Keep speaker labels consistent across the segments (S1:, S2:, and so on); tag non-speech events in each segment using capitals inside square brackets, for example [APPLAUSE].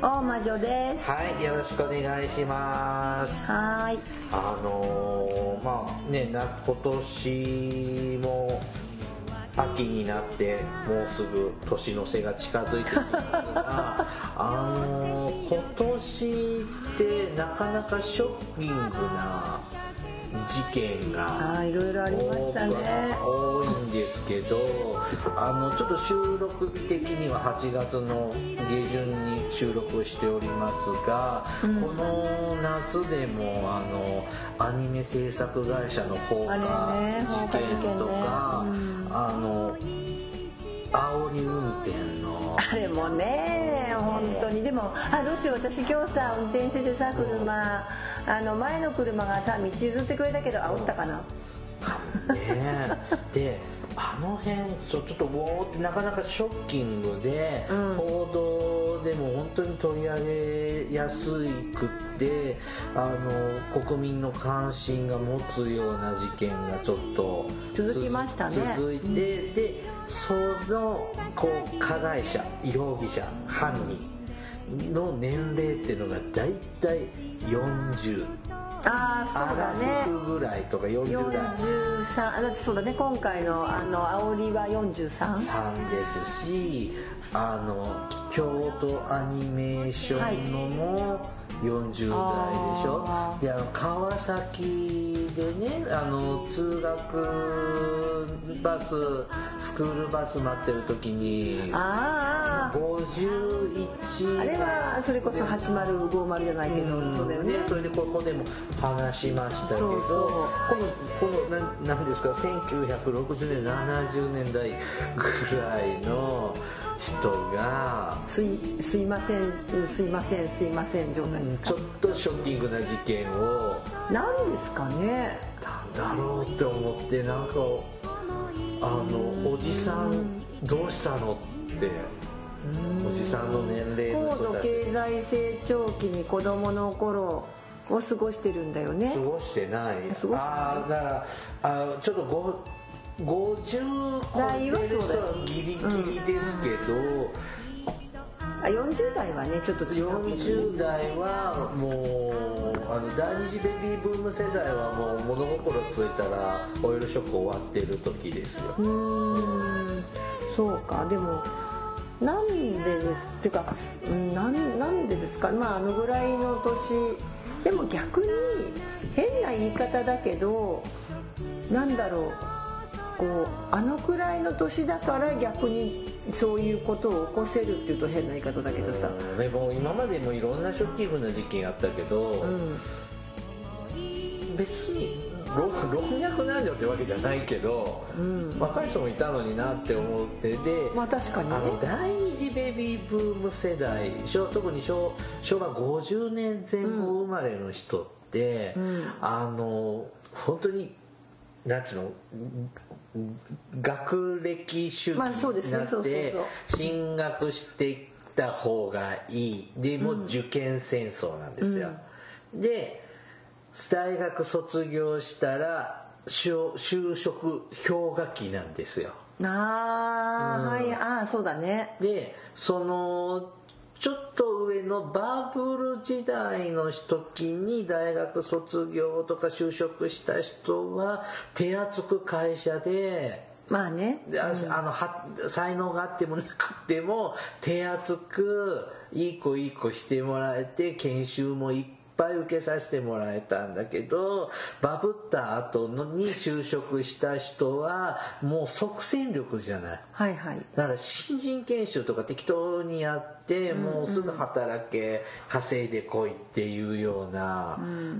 S1: 大魔女です。
S2: はいよろしくお願いします
S1: はーい。
S2: あのー、まあね、な、今年も秋になってもうすぐ年の瀬が近づいてきますが、あのー、今年ってなかなかショッキングな事件が
S1: いろいろありましたね。
S2: 多いんですけど、あの、ちょっと収録日的には8月の下旬に収録しておりますが、この夏でも、あの、アニメ制作会社の放火事件
S1: 事件ね。
S2: とか、
S1: うん。
S2: あの、煽り運転の、
S1: あれもね、本当に。でも、あ、どうしよう、私今日さ、運転しててさ、車、あの、前の車がさ、道譲ってくれたけど、煽ったかな。
S2: かもね。で、あの辺、ちょちょっとウォーってなかなかショッキングで、
S1: うん
S2: 報道でも本当に取り上げやすくって、あの、国民の関心が持つような事件がちょっと
S1: 続きましたね。
S2: 続いて、で、その、こう、加害者、容疑者、犯人の年齢っていうのがだいたい40、
S1: ああ、そうだね。
S2: 6ぐらいとか40代。
S1: 43、あだってそうだね、今回の、あの、煽りは 43?
S2: さんですし、あの、京都アニメーションのも40代でしょ？で、あの、川崎でね、あの、通学バス、スクールバス待ってる時に、
S1: ああ、
S2: 51
S1: あれは、それこそ8050じゃないけど、そうだよね。
S2: それでここでも話しましたけど、この、この、なんなんですか、1960年、70年代ぐらいの人が、
S1: すい、すいません、うんすいません、すいません状態ですか？
S2: ちょっとショッキングな事件を、
S1: 何ですかね。
S2: なんだろうって思って、なんか、あの、おじさん、どうしたのって、おじさんの年齢の
S1: 高度経済成長期に子供の頃を過ごしてるんだよね。
S2: 過ごしてない。
S1: 過ごしてない。
S2: ああだからあちょっとご50超えてる人はギリギリですけど、
S1: あ40代はねちょっと違うけど
S2: 40代はもうあの第二次ベビーブーム世代はもう物心ついたらオイルショック終わってる時ですよ。
S1: うーん。そうか。でもなんでですっていうかうんなんなんでですか？まああのぐらいの年。でも逆に変な言い方だけどなんだろうこうあのくらいの年だから逆にそういうことを起こせるっていうと変な言い方だけどさ。
S2: うんでも今までもいろんなショッキングな事件あったけど、
S1: うん。
S2: 別に老老若男女ってわけじゃないけど、
S1: うん。
S2: 若い人もいたのになって思ってで、
S1: まあ確かにね。
S2: あの第二次ベビーブーム世代昭特に昭昭和50年前後生まれの人って、
S1: うん。
S2: あの本当になんていうの学歴主義になって進学していった方がいい。でもう受験戦争なんですよ、で大学卒業したら就就職氷河期なんですよ。
S1: ああ、はいああそうだね。
S2: でそのちょっと上のバブル時代の時に大学卒業とか就職した人は手厚く会社で
S1: まあね。
S2: でああのは才能があってもなくても手厚くいい子いい子してもらえて研修もいっぱい受けさせてもらえたんだけどバブった後のに就職した人はもう即戦力じゃない。
S1: はいはい
S2: だから新人研修とか適当にやって、もうすぐ働け、稼いでこいっていうような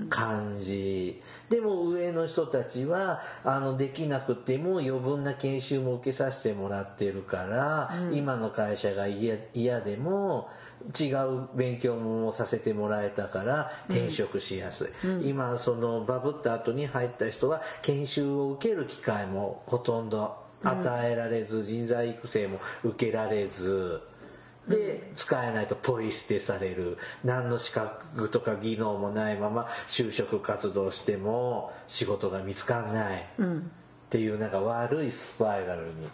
S2: 感じ。でも上の人たちは、あの、できなくても余分な研修も受けさせてもらってるから、今の会社が嫌嫌でも、違う勉強もさせてもらえたから、転職しやすい、今そのバブった後に入った人は研修を受ける機会もほとんど与えられず、人材育成も受けられずで、使えないとポイ捨てされる。何の資格とか技能もないまま就職活動しても仕事が見つかんない。っていうなんか悪いスパイラルに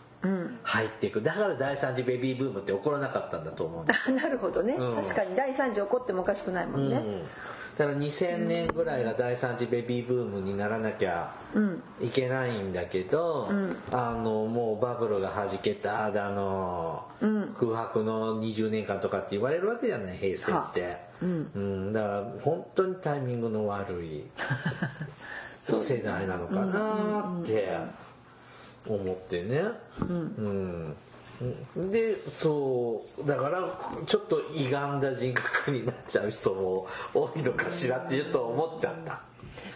S2: 入っていく。だから第三次ベビーブームって起こらなかったんだと思うんだ。
S1: あなるほどね、
S2: うん。
S1: 確かに第3次起こってもおかしくないもんね、
S2: うん。だから2000年ぐらいが第三次ベビーブームにならなきゃいけないんだけど、あのもうバブルが弾けただの、空白の20年間とかって言われるわけじゃない平成って、うん。だから本当にタイミングの悪い [LAUGHS] 世代なのかなって思ってね。うんで、そう、だから、ちょっと歪んだ人格になっちゃう人も多いのかしらっていうと思っちゃった。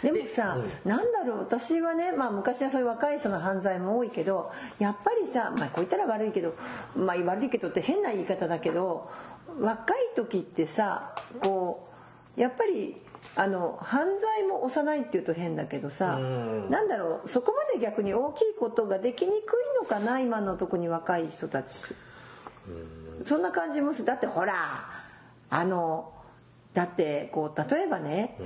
S1: でもさ、なんだろう私はね、まあ、昔はそういう若い人の犯罪も多いけどやっぱりさ、まあ、こう言ったら悪いけど、まあ、悪いけどって変な言い方だけど若い時ってさこうやっぱりあの犯罪も幼いっていうと変だけどさ、
S2: うん。
S1: なんだろうそこまで逆に大きいことができにくいのかな今の特に若い人たち。そんな感じもする。だってほらあのだってこう例えばね、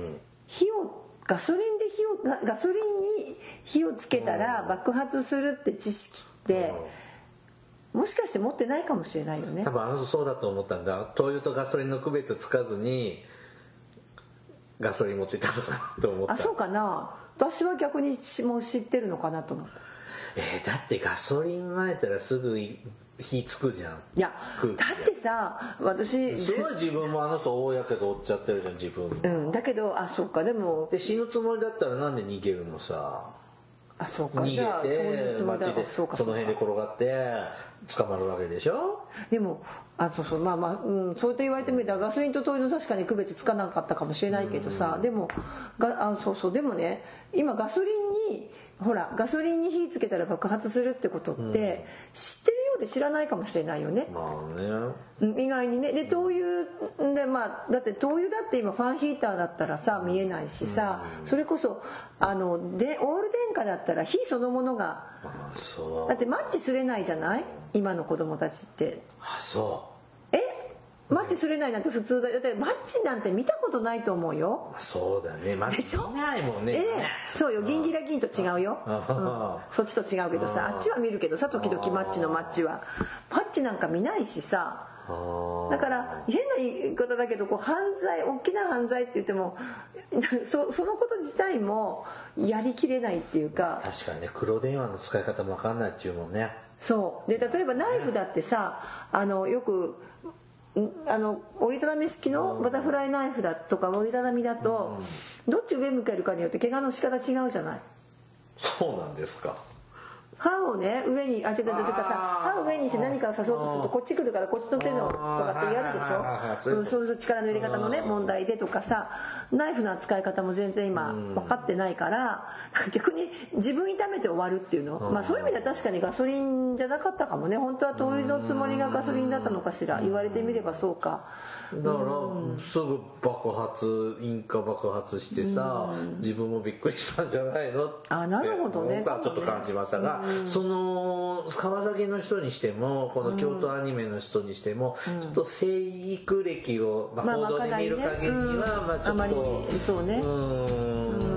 S1: 火をガソリンで火をガガソリンに火をつけたら爆発するって知識って、もしかして持ってないかもしれないよね。
S2: 多分あの人そうだと思ったんだ。灯油とガソリンの区別つかずに、ガソリン持ってたのかなと思った。
S1: あそうかな私は逆にしもう知ってるのかなと思った
S2: えーだってガソリン撒いたらすぐ火つくじゃん。
S1: いやだってさ私
S2: すごい自分もあの人大やけど負っちゃってるじゃん、自分も。
S1: うんだけどあそっかでも
S2: で、死ぬつもりだったらなんで逃げるのさ。
S1: あそうか
S2: 逃げ
S1: じゃあそういう
S2: て、街で
S1: そ
S2: の辺で転がって、捕まるわけでしょ？
S1: でもあそうそうまあまあ、うん、そうやって言われてみればガソリンと灯油の確かに区別つかなかったかもしれないけどさ、でもがあそうそうでもね今ガソリンにほらガソリンに火つけたら爆発するってことって知ってる知らないかもしれないよね、
S2: まあね。
S1: うん意外にね。で灯油でまあだって灯油だって今ファンヒーターだったらさ見えないしさ、それこそあのでオール電化だったら火そのものが。だってマッチすれないじゃない？今の子供たちって。
S2: あ、そ
S1: え？マッチすれないなんて普通だよ。だってマッチなんて見たことないと思うよ。
S2: う。そうだね。まあ、
S1: でしょ？
S2: 見ないもんね。
S1: ええそうよ、銀ギラ銀と違うよ。
S2: あ
S1: うんそっちと違うけどさ、あっちは見るけどさ、時々マッチのマッチは。マッチなんか見ないしさ。だから変な言い方だけどこう犯罪大きな犯罪って言っても [LAUGHS] そそのこと自体もやりきれないっていうか
S2: 確かにね、黒電話の使い方もわかんないっていうもんね。
S1: そうで例えばナイフだってさあのよくんあの折りたたみ式のバタフライナイフだとか折りたたみだとどっち上向けるかによって怪我の仕方違うじゃない。
S2: そうなんですか。
S1: 歯をね上にあ違う違う違うかさ歯を上にして何かを刺そうとするとこっち来るからこっちの手のとかってやるでしょ？うんそういう力の入れ方のね問題でとかさナイフの扱い方も全然今分かってないから [LAUGHS] 逆に自分痛めて終わるっていうの？まあそういう意味では確かにガソリンじゃなかったかもね。本当は灯油のつもりがガソリンだったのかしら。言われてみればそうか
S2: だから、すぐ爆発、引火爆発してさ、自分もびっくりしたんじゃないのって
S1: あなるほどね。
S2: 僕はちょっと感じましたが、その、川崎の人にしても、この京都アニメの人にしても、ちょっと生育歴を、まあ、
S1: まあ
S2: 報道で見る限りには、
S1: うん。
S2: まあちょ
S1: あまり
S2: っと、
S1: そうね。
S2: うん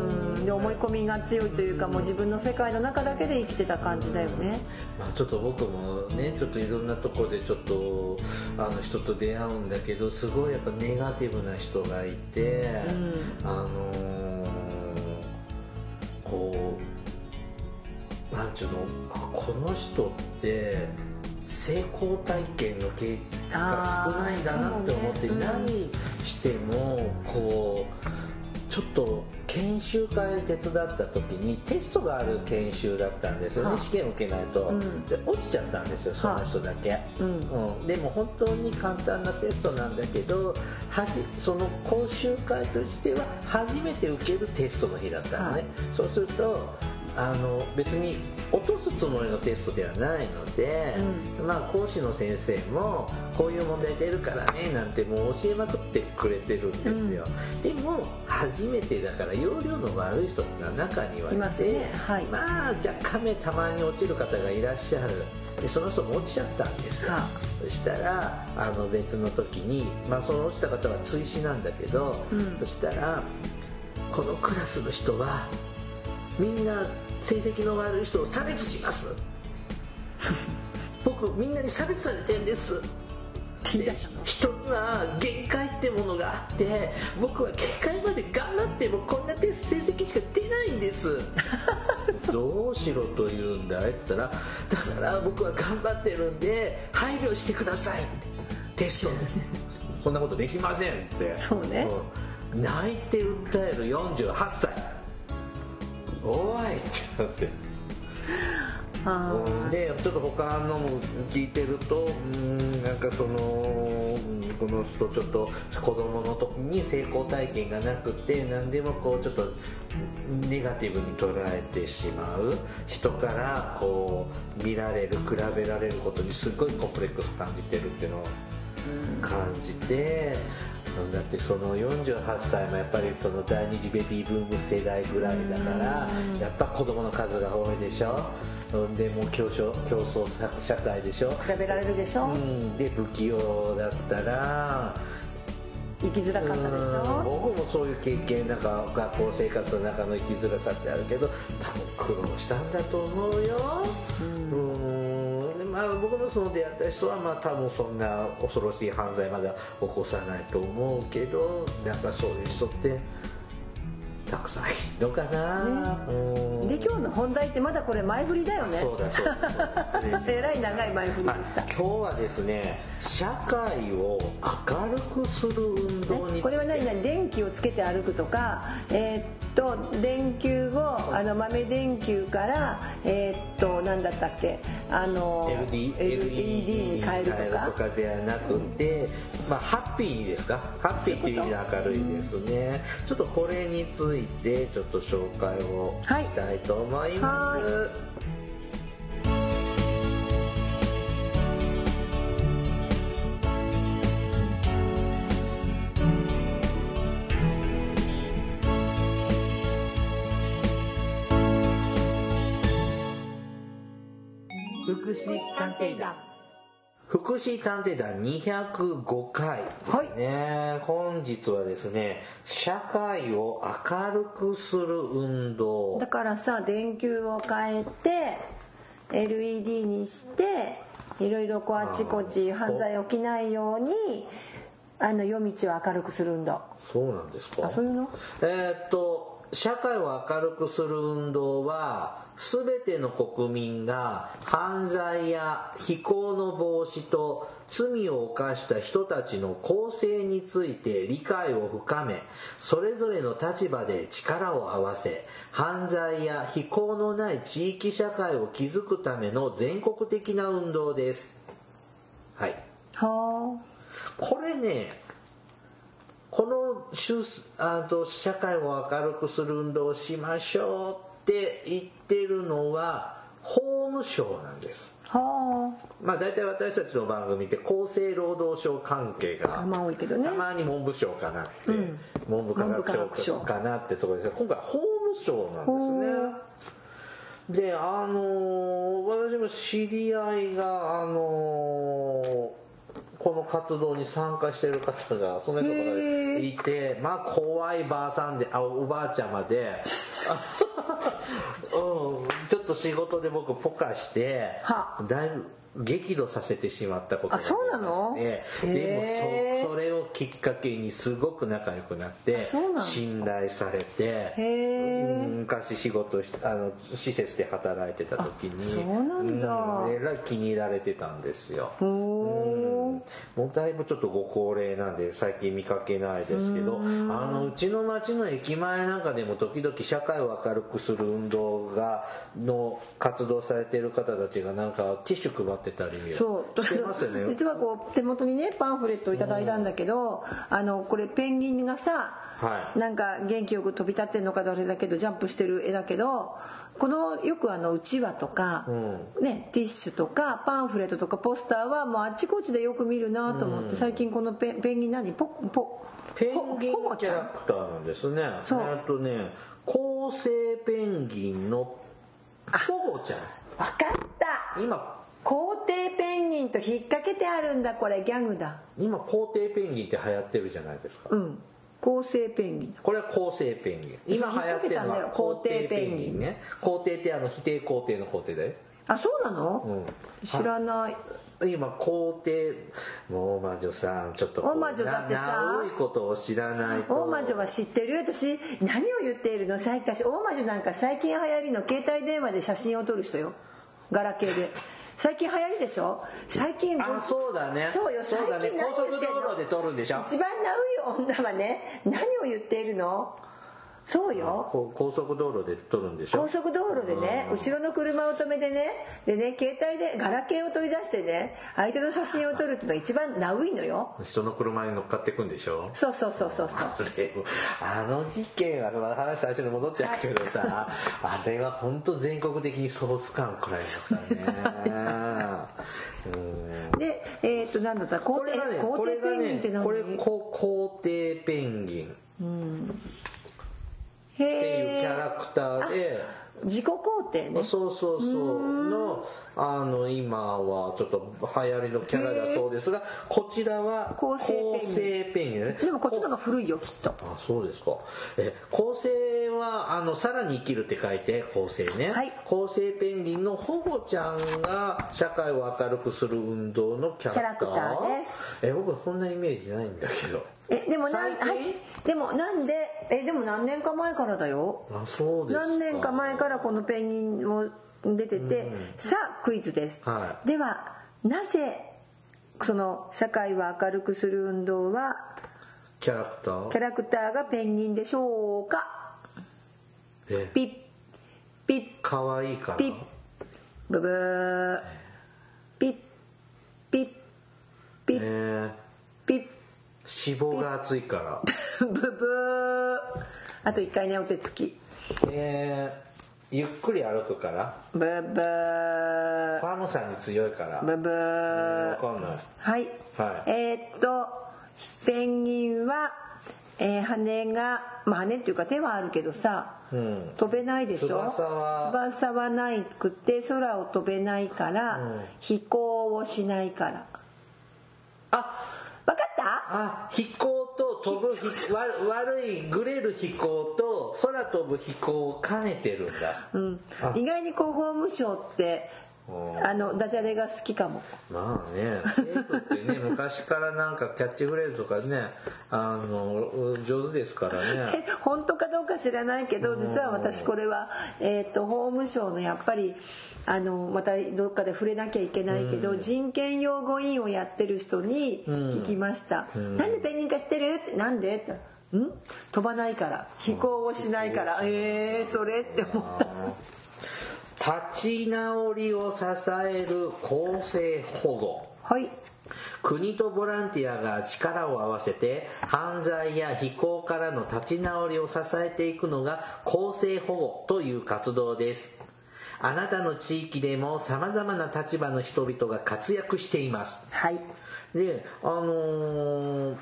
S1: で思い込みが強いというかもう自分の世界の中だけで生きてた感じだよね。
S2: まあ、ちょっと僕もねちょっといろんなところでちょっとあの人と出会うんだけどすごいやっぱネガティブな人がいて、あのーこうなんちゅうのあこの人って成功体験の経が少ないんだなって思って何してもこうちょっと研修会手伝った時にテストがある研修だったんですよ。ね、
S1: はあ。
S2: 試験受けないと、
S1: ん。
S2: で落ちちゃったんですよその人だけ、
S1: うん。
S2: うん。でも本当に簡単なテストなんだけどはじその講習会としては初めて受けるテストの日だったのね、
S1: はい
S2: そうするとあの別に落とすつもりのテストではないので、まあ講師の先生もこういう問題出るからねなんてもう教えまくってくれてるんですよ、でも初めてだから容量の悪い人ってのは中にはいて
S1: いますね。はい。
S2: まあ若干目たまに落ちる方がいらっしゃる。でその人も落ちちゃったんですよ、
S1: はあ。
S2: そしたらあの別の時に、まあ、その落ちた方は追試なんだけど、
S1: うん。
S2: そしたらこのクラスの人はみんな成績の悪い人を差別します。[LAUGHS] 僕みんなに差別されてんです
S1: 言い出したの
S2: 人には限界ってものがあって僕は限界まで頑張ってもこんな成績しか出ないんです。[LAUGHS] どうしろと言うんだいって言ったらだから僕は頑張ってるんで配慮してください。テスト。にそんなことできませんって。
S1: そうね。
S2: うん。泣いて訴える48歳。おいってなってでちょっと他のも聞いてるとうんなんかそのこの人ちょっと子供の時に成功体験がなくて何でもこうちょっとネガティブに捉えてしまう人からこう見られる比べられることにすごいコンプレックス感じてるっていうのを感じて、だってその48歳もやっぱりその第二次ベビーブーム世代ぐらいだから、やっぱ子供の数が多いでしょ？うんでもう競争競争社会でしょ？
S1: 比べられるでしょ？
S2: うん、で不器用だったら
S1: 生きづらかったでし
S2: うん。
S1: ょ
S2: 僕もそういう経験なんか学校生活の中の生きづらさってあるけど多分苦労したんだと思うよ。うん。でまあ僕のその出会った人はまあ多分そんな恐ろしい犯罪までは起こさないと思うけどなんかそういう人ってたくさんいるのかな、うん。
S1: で今日の本題ってまだこれ前振りだよね。
S2: そうだそうだ。[LAUGHS]
S1: えらい長い前振りでした。
S2: 今日はですね社会を明るくする運動に
S1: これは何々電気をつけて歩くとかえーっと電球をあの豆電球からえーっと何だったっけ？あの
S2: LD
S1: LED に変えるとか？
S2: とかではなくて、まあ、ハッピーにですか？ハッピーっていう意味で明るいですね。ちょっとこれについてちょっと紹介を
S1: はい。
S2: したいと思います、
S1: は
S2: 福祉探偵団。福祉探偵団205回ですね、本日はですね社会を明るくする運動。
S1: だからさ電球を変えて LED にしていろいろこうあちこち犯罪起きないようにあの夜道を明るくする運動。
S2: そうなんですか。
S1: あそういうの？
S2: えーっと社会を明るくする運動は全ての国民が犯罪や非行の防止と罪を犯した人たちの構成について理解を深めそれぞれの立場で力を合わせ犯罪や非行のない地域社会を築くための全国的な運動です。はい。
S1: は
S2: これねこの修あと社会を明るくする運動をしましょうって言ってるのは法務省なんです。
S1: あ。は
S2: まあ大体私たちの番組って厚生労働省関係が
S1: あまあ多いけどね。
S2: たまに文部省かなって、
S1: うん。
S2: 文部科
S1: 学
S2: 学省
S1: 省
S2: かなってところですが今回法務省なんですね。であのー私も知り合いがあのーこの活動に参加してる方がその人がいてまあ怖いばあさんであおばあちゃまで [LAUGHS] うん。ちょっと仕事で僕ポカして
S1: は。
S2: だいぶ激怒させてしまったことが
S1: あそうなの？
S2: でもそそれをきっかけにすごく仲良くなって信頼されて昔仕事しあの施設で働いてた時に。
S1: あそうなんだ。
S2: うん。えらい気に入られてたんですよもうだいぶちょっとご高齢なんで最近見かけないですけどあのうちの町の駅前なんかでも時々社会を明るくする運動がの活動されてる方たちがなんかティッシュ配ってたり
S1: そう。
S2: してますよね。[LAUGHS]
S1: 実はこう手元にねパンフレットをいただいたんだけど、あのこれペンギンがさ、
S2: はい。
S1: なんか元気よく飛び立ってんのかどれだけどジャンプしてる絵だけどこのよくあのうちわとか、ね、ティッシュとかパンフレットとかポスターはもうあっちこっちでよく見るなと思って、最近このペンペンギン何？ポポ
S2: ペンギンキャラクターなんですね。
S1: そう。
S2: えっとね構成ペンギンのポゴちゃん。
S1: わかった。
S2: 今。
S1: 皇帝ペンギンと引っ掛けてあるんだこれギャグだ。
S2: 今皇帝ペンギンって流行ってるじゃないですか。
S1: うん皇帝ペンギン。
S2: これは構成ペンギン。今流行ってるのは皇帝ペンギン。ね。皇帝ってあの否定皇帝の皇帝だよ。
S1: あそうなの、
S2: うん。
S1: 知らない。
S2: 今皇帝もう大魔女さんちょっと
S1: 大魔女だってさ。
S2: なないことを知らないと。
S1: 大魔女は知ってる私。何を言っているの？最近私大魔女なんか最近流行りの携帯電話で写真を撮る人よ。ガラケーで最近流行りでしょ？最近
S2: あそうだね。
S1: そうよ
S2: そうだね。高速道路で撮るんでしょ？
S1: 一番ナウい女はね。何を言っているの？そうよ。
S2: 高速道路で撮るんでしょ？
S1: 高速道路でね後ろの車を止めてねでね携帯でガラケーを取り出してね相手の写真を撮るっていうのが一番ナウいのよ。
S2: 人の車に乗っかってくんでしょ？
S1: そうそうそうそうそう。
S2: あの事件は話最初に戻っちゃうけどさ、[LAUGHS] あれは本当全国的にソース感くらいですからね。うん。
S1: でえっ、と何だった？皇帝
S2: ね
S1: ペンギンって
S2: ね
S1: 何？
S2: これこ皇帝ペンギンっていうキャラクターで。
S1: 自己肯定ね。
S2: そうそうそう。のあの今はちょっと流行りのキャラだそうですがこちらは
S1: 構成ペンギン。
S2: ね。
S1: でもこっちの方が古いよきっと。
S2: あそうですか。え構成はあのさらに生きるって書いて構成ね、
S1: はい。
S2: 構成ペンギンの保護ちゃんが社会を明るくする運動のキャラクター。
S1: キャラクターです。
S2: え僕はそんなイメージないんだけど
S1: えでもなんはい。でもなんで？えでも何年か前からだよ。
S2: あそうですか。
S1: 何年か前からこのペンギンも出てて、さあクイズです、
S2: は
S1: ではなぜその社会を明るくする運動は
S2: キャラクター？
S1: キャラクターがペンギンでしょうか？
S2: え。
S1: ピッピッ。
S2: 可愛いから？
S1: ピッ。ブブー。ピッピッピッ。
S2: えー、脂肪が厚いから。[LAUGHS]
S1: ブブー。あと一回ねお手つき。
S2: えー、ゆっくり歩くから。
S1: ブブー。
S2: 寒さに強いから。
S1: ブブー。
S2: わかんない。
S1: はい、
S2: はい。
S1: えーっとペンギンは、えー羽がまあ羽っていうか手はあるけどさ、
S2: うん。
S1: 飛べないでしょ？
S2: 翼は。
S1: 翼はないくて空を飛べないから、
S2: うん。
S1: 飛行をしないから。
S2: ああ飛行と飛ぶ飛わ悪いグレる飛行と空飛ぶ飛行を兼ねてるんだ、
S1: うん。
S2: あ、
S1: 意外にこう法務省って
S2: うん
S1: あのダジャレが好きかも。
S2: まあね。政府ってね昔からなんかキャッチフレーズとかねあの上手ですからね。[LAUGHS]
S1: え本当かどうか知らないけど実は私これは、えー、と法務省のやっぱりあのまたどっかで触れなきゃいけないけど、人権擁護委員をやってる人に聞きました「なんでペンギン化してる?」って「なんで?」って「ん？飛ばないから。飛行をしないから、えー、それ?」って思った
S2: 立ち直りを支える公正保護
S1: はい
S2: 国とボランティアが力を合わせて犯罪や非行からの立ち直りを支えていくのが公正保護という活動です。あなたの地域でも様々な立場の人々が活躍しています。
S1: はい
S2: で、あのー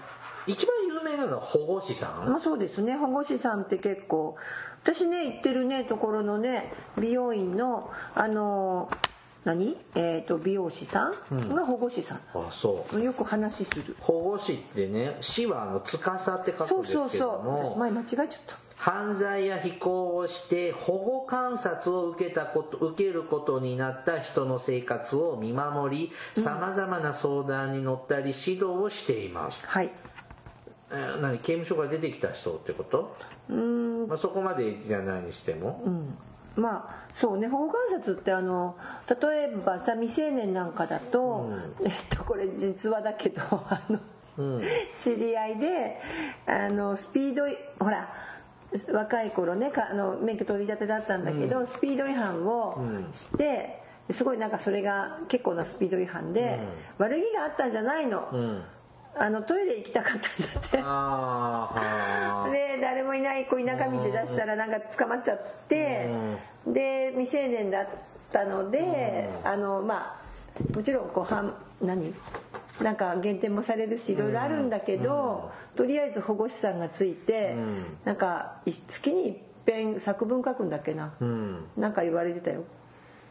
S2: 一番有名なのは保護士さん？
S1: まあそうですね。保護士さんって結構。私ね行ってるねところのね美容院のあの何？えっ、と美容師さんが保護士さん、
S2: あ、そう。
S1: よく話する。
S2: 保護士ってね、死はあの、司って書く
S1: そ
S2: んです
S1: うそうそう
S2: けども、
S1: 私前間違えちゃった。
S2: 犯罪や非行をして保護観察を受けたこと、受けることになった人の生活を見守り、様々な相談に乗ったり指導をしています。
S1: はい。
S2: えー何刑務所から出てきた人ってこと？
S1: うん。
S2: まあ、そこまでじゃないにしても。
S1: まあそうね。保護観察ってあの例えばさ未成年なんかだと、えっとこれ実話だけどあの、知り合いであのスピードいほら若い頃ねかあの免許取り立てだったんだけど、スピード違反をして、すごいなんかそれが結構なスピード違反で、悪気があったんじゃないの、
S2: うん。
S1: あのトイレ行きたかったんだって。で誰もいないこう田舎道で出したらなんか捕まっちゃって、で未成年だったので、あのまあもちろんこうはん何？なんか減点もされるしいろいろあるんだけど、とりあえず保護士さんがついて、なんかい月に一遍作文書くんだっけな、
S2: うん。
S1: なんか言われてたよ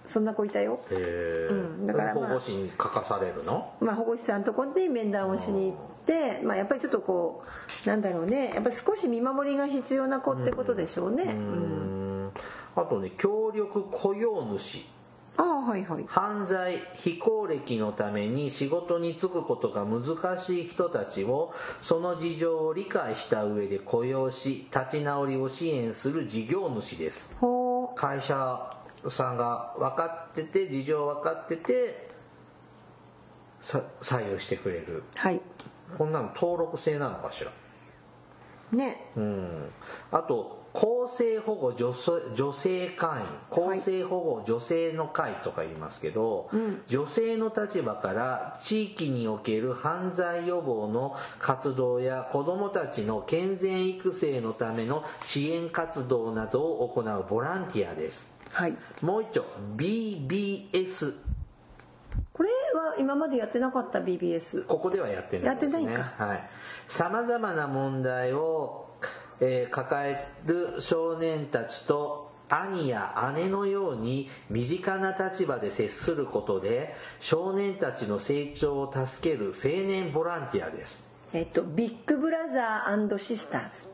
S1: そんな子いたよ。
S2: へえ、
S1: うん。だからまあ。
S2: 保護士に書かされるの？
S1: まあ、保護士さんのところで面談をしに行って、まあ、やっぱりちょっとこうなんだろうね。やっぱり少し見守りが必要な子ってことでしょうね。うん。
S2: うん。あとね協力雇用主。
S1: ああはいはい。
S2: 犯罪非行歴のために仕事に就くことが難しい人たちをその事情を理解した上で雇用し立ち直りを支援する事業主です。
S1: ほう。
S2: 会社さんが分かってて事情分かっててさ採用してくれる。
S1: はい。
S2: こんなの登録制なのかしら？
S1: ね。
S2: うん。あと公正保護女性女性会員。公正保護女性の会とか言いますけど、女性の立場から地域における犯罪予防の活動や子どもたちの健全育成のための支援活動などを行うボランティアです
S1: はい。
S2: もう一丁 BBS
S1: これは今までやってなかった BBS。
S2: ここではやってないですね。
S1: やってないか
S2: はい。様々な問題を、えー抱える少年たちと兄や姉のように身近な立場で接することで少年たちの成長を助ける青年ボランティアです。
S1: えっと、ビッグブラザーシスターズ。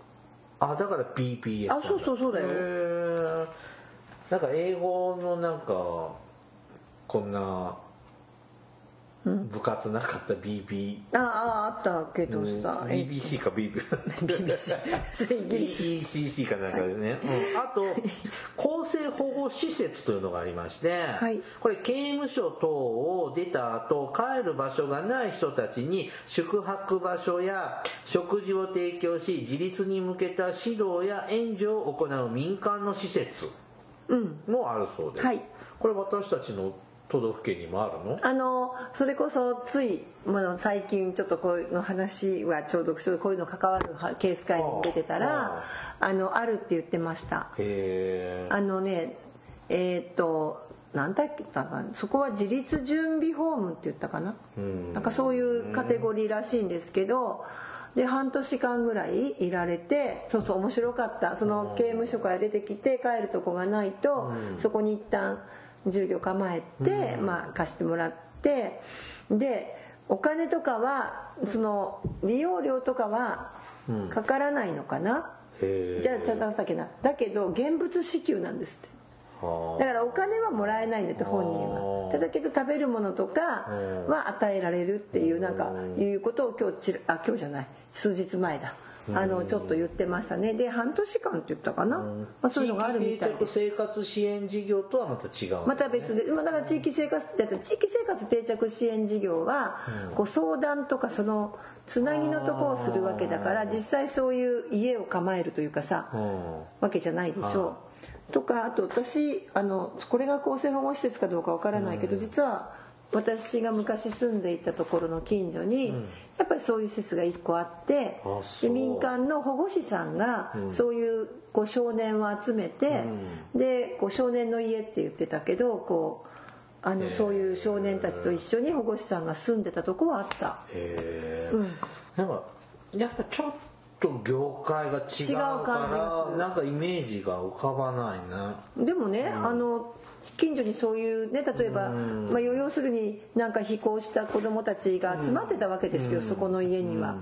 S2: あ、だからだ。
S1: あそうそうそうだよ
S2: なんか英語のなんか、こんな、部活なかった BB、
S1: ああ、あったけどさ。え
S2: BBC か BB。
S1: BBC。それイギリス。
S2: ECC かなんかですね、うんあと公正保護施設というのがありまして、
S1: はい
S2: これ刑務所等を出た後帰る場所がない人たちに宿泊場所や食事を提供し自立に向けた指導や援助を行う民間の施設
S1: うん。
S2: もあるそうで。す、
S1: はい。
S2: これ私たちの都道府県にもあるの？
S1: あのそれこそついまあ最近ちょっとこういうの話はちょうどちょこういうの関わるはケース会に出てたらあのあるって言ってました。
S2: へえ。
S1: あのねえーっとなんだっけそこは自立準備ホームって言ったかな？なんかそういうカテゴリーらしいんですけどで半年間ぐらいいられてそうそう面白かった。その刑務所から出てきて帰るとこがないとそこに一旦住居構えてまあ貸してもらってでお金とかはその利用料とかはかからないのかな？じゃあちゃんとさっきな。だけど現物支給なんですって。
S2: はあ。
S1: だからお金はもらえないんだって本人は。ただけど食べるものとかは与えられるっていうなんかいうことを今日ちらあ今日じゃない数日前だ。あのちょっと言ってましたね。で半年間って言ったかな、まあ、そういうのがあるみたいで
S2: 生活支援事業とはまた違う、
S1: また別で、まあ、だから地域生活って地域生活定着支援事業は、こう相談とかそのつなぎのとこをするわけだから実際そういう家を構えるというかさ、
S2: うん。
S1: わけじゃないでしょう。とかあと私あのこれが厚生保護施設かどうかわからないけど、実は私が昔住んでいたところの近所に、やっぱりそういう施設が1個あってで民間の保護士さんがそういうこう少年を集めて、でこう少年の家って言ってたけどこうあのそういう少年たちと一緒に保護士さんが住んでたとこはあった。
S2: へえ、
S1: うん。
S2: なんかやっぱちょっと業界が違うからなんかイメージが浮かばないな
S1: でもね、あの近所にそういうね例えば、まあ、要するになんか非行した子供たちが集まってたわけですよ、そこの家には。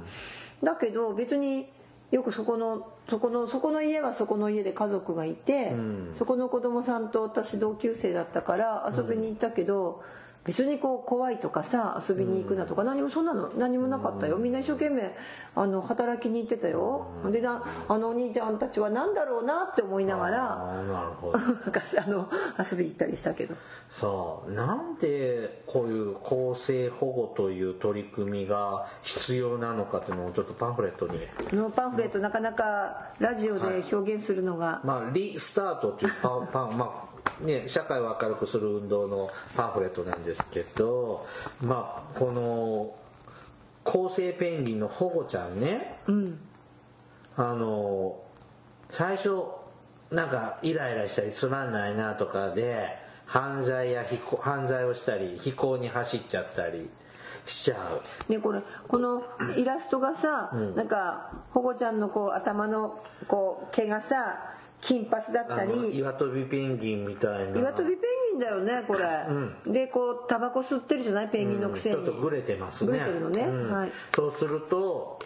S1: だけど別によくそこのそこのそこの家はそこの家で家族がいて、そこの子供さんと私同級生だったから遊びに行ったけど、別にこう怖いとかさ遊びに行くなとか何もそんなの何もなかったよ。みんな一生懸命あの働きに行ってたよ。でなあのお兄ちゃんたちは何だろうなって思いながら
S2: あーなるほど。
S1: なんかあの遊びに行ったりしたけど。
S2: さあなんでこういう公正保護という取り組みが必要なのかというのをちょっとパンフレットに。
S1: このパンフレットなかなかラジオで表現するのが、
S2: まあ、リスタートっていうパン、パン、まあ、ね、社会を明るくする運動のパンフレットなんですけど、まあ、この、厚生ペンギンの保護ちゃんね、
S1: うん。
S2: あの、最初、なんかイライラしたりつまんないなとかで、犯罪や非行犯罪をしたり、非行に走っちゃったりしちゃう。
S1: ねこれこのイラストがさ、なんか保護ちゃんのこう頭のこう毛がさ金髪だったり。
S2: 岩飛びペンギンみたいな。
S1: 岩飛びペンギンだよねこれ、でこうタバコ吸ってるじゃない？ペンギンのくせに、
S2: ちょっとグレてますね。
S1: グレてるのね。
S2: うん。
S1: はい。
S2: そうすると、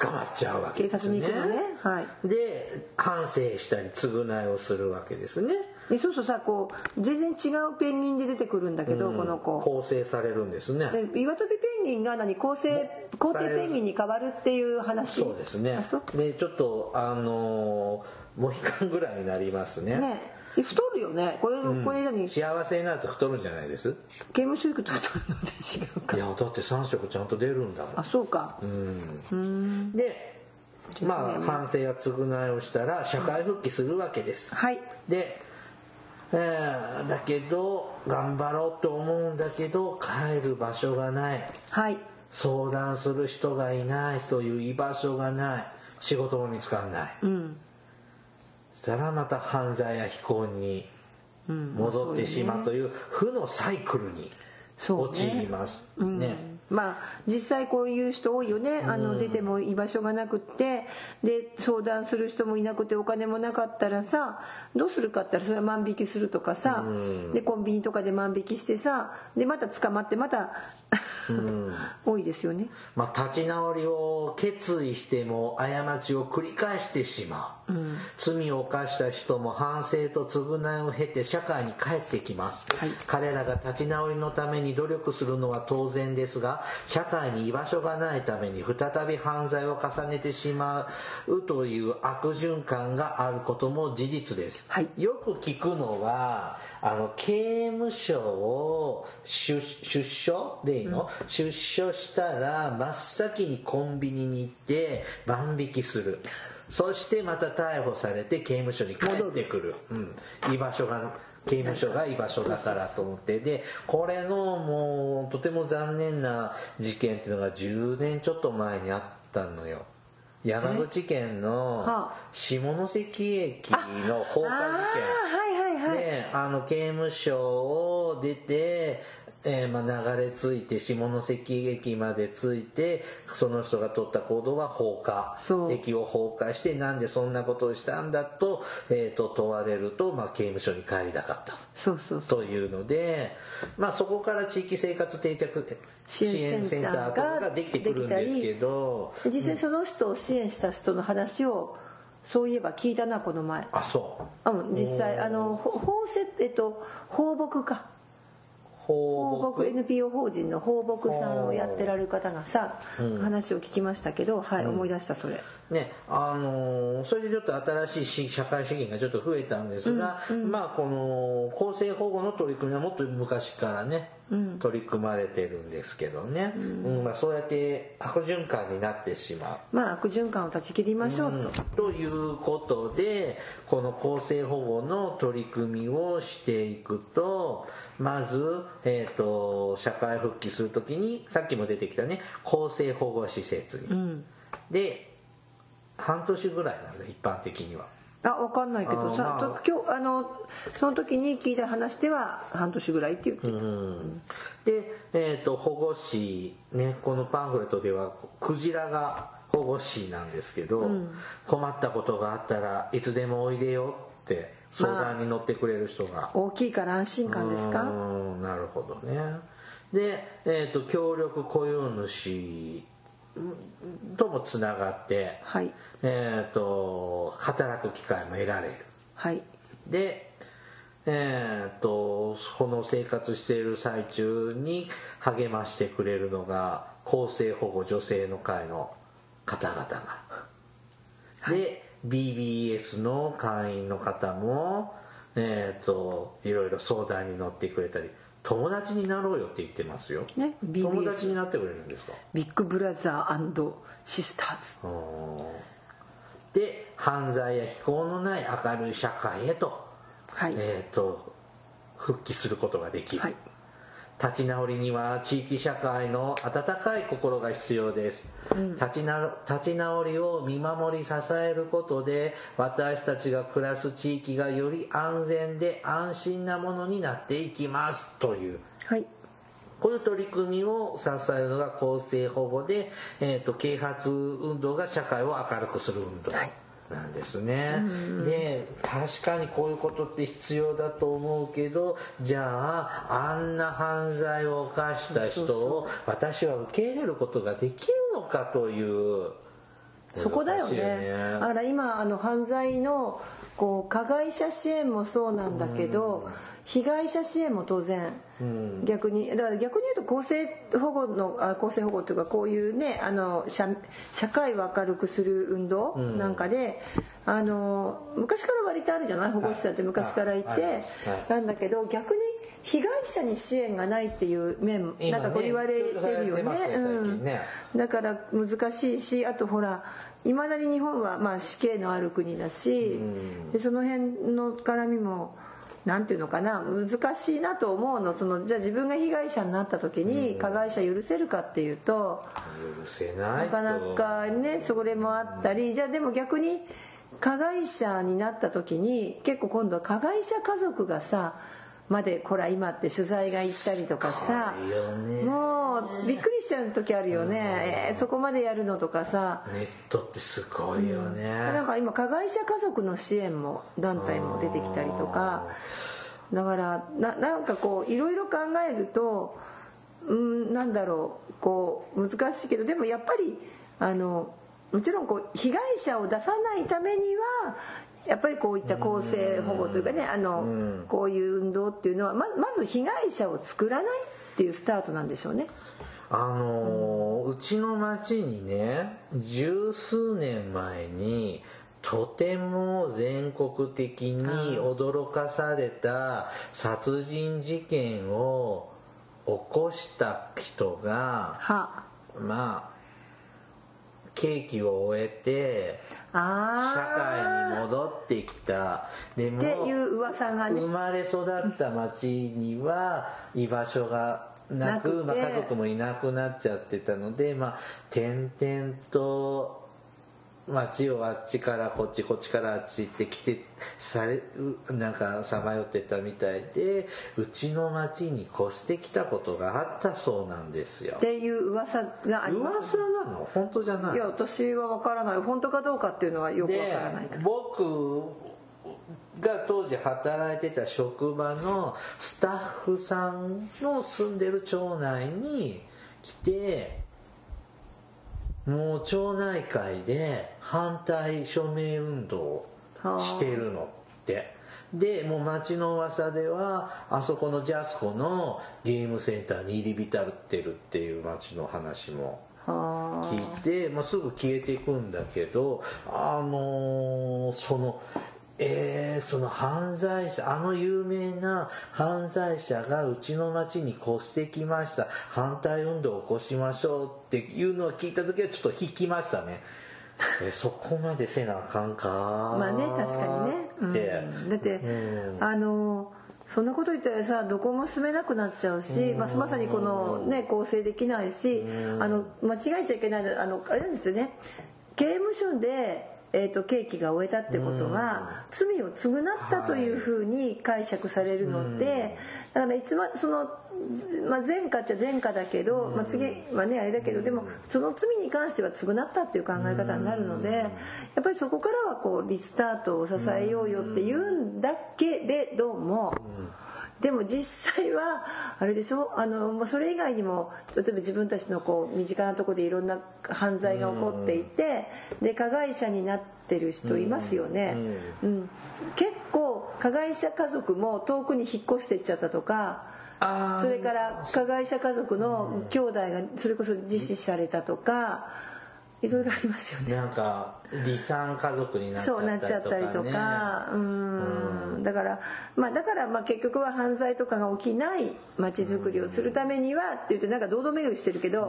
S2: 捕まっちゃうわけ
S1: 警
S2: ですね。
S1: 察に行くのね。はい。
S2: で、反省したり償いをするわけですね。
S1: でそうそうさこう全然違うペンギンで出てくるんだけど、この子。
S2: 構成されるんですね。
S1: で岩飛びペンギンが何？構成皇帝ペンギンに変わるっていう話。
S2: そうですね。で、ちょっと、あのー、モヒカンぐらいになりますね。
S1: ね。え太るよね。これ、これ何？刑
S2: 幸せになると太るんじゃないです？
S1: 務所行くと太るので違うか
S2: いや、だって3色ちゃんと出るんだもん。
S1: あ。そうか。
S2: うん。で、まあ、反省や償いをしたら、社会復帰するわけです。
S1: はい。
S2: で、えーだけど、頑張ろうと思うんだけど、帰る場所がない。
S1: はい
S2: 相談する人がいないという居場所がない。仕事も見つからない。
S1: うん
S2: そしたらまた犯罪や非行に戻ってしまうという負のサイクルに陥ります。ね。
S1: まあ実際こういう人多いよね。あの出ても居場所がなくって。で相談する人もいなくてお金もなかったらさどうするかって言ったらそれは万引きするとかさでコンビニとかで万引きしてさでまた捕まってまた [LAUGHS] 多いですよね。
S2: まあ、立ち直りを決意しても過ちを繰り返してしまう、罪を犯した人も反省と償いを経て社会に帰ってきます、
S1: はい。
S2: 彼らが立ち直りのために努力するのは当然ですが社会に居場所がないために再び犯罪を重ねてしまうという悪循環があることも事実です、
S1: はい
S2: よく聞くのは、あの、刑務所を出出所でいいの、出所したら真っ先にコンビニに行って万引きする。そしてまた逮捕されて刑務所に帰ってくる。うん。居場所が、刑務所が居場所だからと思って。で、これのもうとても残念な事件っていうのが10年ちょっと前にあったのよ。山口県の
S1: はあ
S2: 下関駅の放火事件。で、あの、刑務所を出て、えーまあ流れ着いて、下関駅まで着いて、その人が取った行動は放火。駅を放火して、なんでそんなことをしたんだと、えっ、と、問われると、まあ刑務所に帰りたかった。
S1: そうそうそう。
S2: というので、まあそこから地域生活定着
S1: 支
S2: 支援
S1: 援センター
S2: とかができてくるんですけど、
S1: で実際その人を支援した人の話をそういえば聞いたなこの前。
S2: あ、そう。
S1: うん実際あのほ放せえっと放牧か放
S2: 放
S1: 牧 NPO 法人の放牧さんをやってられる方がさ、話を聞きましたけどはい、思い出したそれ。
S2: ね、あのーそれでちょっと新しいし社会資源がちょっと増えたんですが、まあこの公正保護の取り組みはもっと昔からね、取り組まれてるんですけどね、うんまあ、そうやって悪循環になってしまう。
S1: まあ悪循環を断ち切りましょうと、
S2: ということで、この公正保護の取り組みをしていくと、まず、えっ、と、社会復帰するときに、さっきも出てきたね、公正保護施設に。で、半年ぐらいなんだ、一般的には。
S1: あわかんないけどさ、
S2: あまあ。
S1: と今日あのその時に聞いた話では半年ぐらいって言って、
S2: うんで、えっ、と、保護司、ね、このパンフレットでは、クジラが保護司なんですけど、困ったことがあったらいつでもおいでよって相談に乗ってくれる人が。
S1: 大きいから安心感ですか、
S2: うーんなるほどね。で、えっ、と、協力雇用主ともつながって、
S1: はい
S2: えっ、と、働く機会も得られる。
S1: はい
S2: で、えっ、と、この生活している最中に励ましてくれるのが、厚生保護女性の会の方々が。で、BBS の会員の方も、えっ、と、いろいろ相談に乗ってくれたり、友達になろうよって言ってますよ。
S1: ね
S2: 友達になってくれるんですか？
S1: ビッグブラザーシスターズ
S2: で、犯罪や非行のない明るい社会へと、
S1: はい、
S2: えっ、と、復帰することができる。
S1: はい。
S2: 立ち直りには地域社会の温かい心が必要です、立ちな立ち直りを見守り支えることで私たちが暮らす地域がより安全で安心なものになっていきます。という。
S1: はい
S2: この取り組みを支えるのが公正保護で、えー、と啓発運動が社会を明るくする運動
S1: はい。
S2: なんですね。で確かにこういうことって必要だと思うけどじゃああんな犯罪を犯した人を私は受け入れることができるのかという
S1: そこだよね。だから今あの犯罪のこう加害者支援もそうなんだけど、被害者支援も当然、逆にだから逆に言うと公正保護のあ公正保護というかこういうねあの社社会を明るくする運動なんかで、あの昔から割とあるじゃない？保護士さんって昔からいて、
S2: あありますはい。
S1: なんだけど逆に被害者に支援がないっていう面、
S2: 今ね
S1: なんかこう言われてるよね。
S2: ね最近ね。
S1: だから難しいしあとほらいまだに日本はまあ死刑のある国だし、でその辺の絡みもなんていうのかな難しいなと思うの。そのじゃあ自分が被害者になった時に加害者許せるかっていうと、
S2: 許せないと。
S1: なかなかねそれもあったりじゃあでも逆に加害者になった時に結構今度は加害者家族がさまでほら今って取材が行ったりとかさもうびっくりしちゃう時あるよね、えーそこまでやるのとかさ。
S2: ネットってすごいよね、
S1: なんか今加害者家族の支援も団体も出てきたりとか。だからななんかこういろいろ考えるとうんなんだろうこう難しいけどでもやっぱりあのもちろんこう被害者を出さないためにはやっぱりこういった公正保護というかねあのこういう運動っていうのはままず被害者を作らないっていうスタートなんでしょうね。
S2: あのーうちの町にね十数年前にとても全国的に驚かされた殺人事件を起こした人が
S1: は。
S2: まあ刑期を終えて社
S1: あ
S2: 会に戻ってきた。でも
S1: っていう噂がね。
S2: 生まれ育った町には居場所がなくまあ、家族もいなくなっちゃってたので、まあ、点々と町をあっちからこっちこっちからあっちって来てされうなんかさまよってたみたいでうちの町に越してきたことがあったそうなんですよ。
S1: っ。ていう噂があります
S2: 噂なの？本当じゃない
S1: いや私は分からない本当かどうかっていうのはよく分
S2: で
S1: からないから
S2: 僕が当時働いてた職場のスタッフさんの住んでる町内に来てもう町内会で反対署名運動をしてるのって。で、もう町の噂では、あそこのジャスコのゲームセンターに入り浸ってるっていう町の話も
S1: は
S2: 聞いて、まあ、すぐ消えていくんだけど、あのーその、えー、その犯罪者、あの有名な犯罪者がうちの町に越してきました。反対運動を起こしましょうっていうのを聞いた時はちょっと引きましたね。[LAUGHS] えそこまでせなあかんか。
S1: あまあね確かにね、うん。だって、
S2: うん。
S1: あのそんなこと言ったらさどこも住めなくなっちゃうし、まあ、まさにこのね構成できないし、あの間違えちゃいけないのはあのあれなんですよね。刑務所で、えー、と刑期が終えたってことは、罪を償ったというふうに解釈されるので、だからいつまその、まあ、前科っちゃ前科だけど、まあ、次はねあれだけどでもその罪に関しては償ったっていう考え方になるのでやっぱりそこからはこうリスタートを支えようよって言うんだけれども。でも実際はあれでしょ？あのもうそれ以外にも例えば自分たちのこう身近なところでいろんな犯罪が起こっていてで加害者になってる人いますよね、うん、結構加害者家族も遠くに引っ越していっちゃったとかそれから加害者家族の兄弟がそれこそ自死されたとかいいろいろありますよね。
S2: なんか離散家族になっちゃ
S1: そうなっちゃったりとか、うん。だからまあだからまあ結局は犯罪とかが起きない街づくりをするためにはって言ってなんか堂々巡りしてるけど、や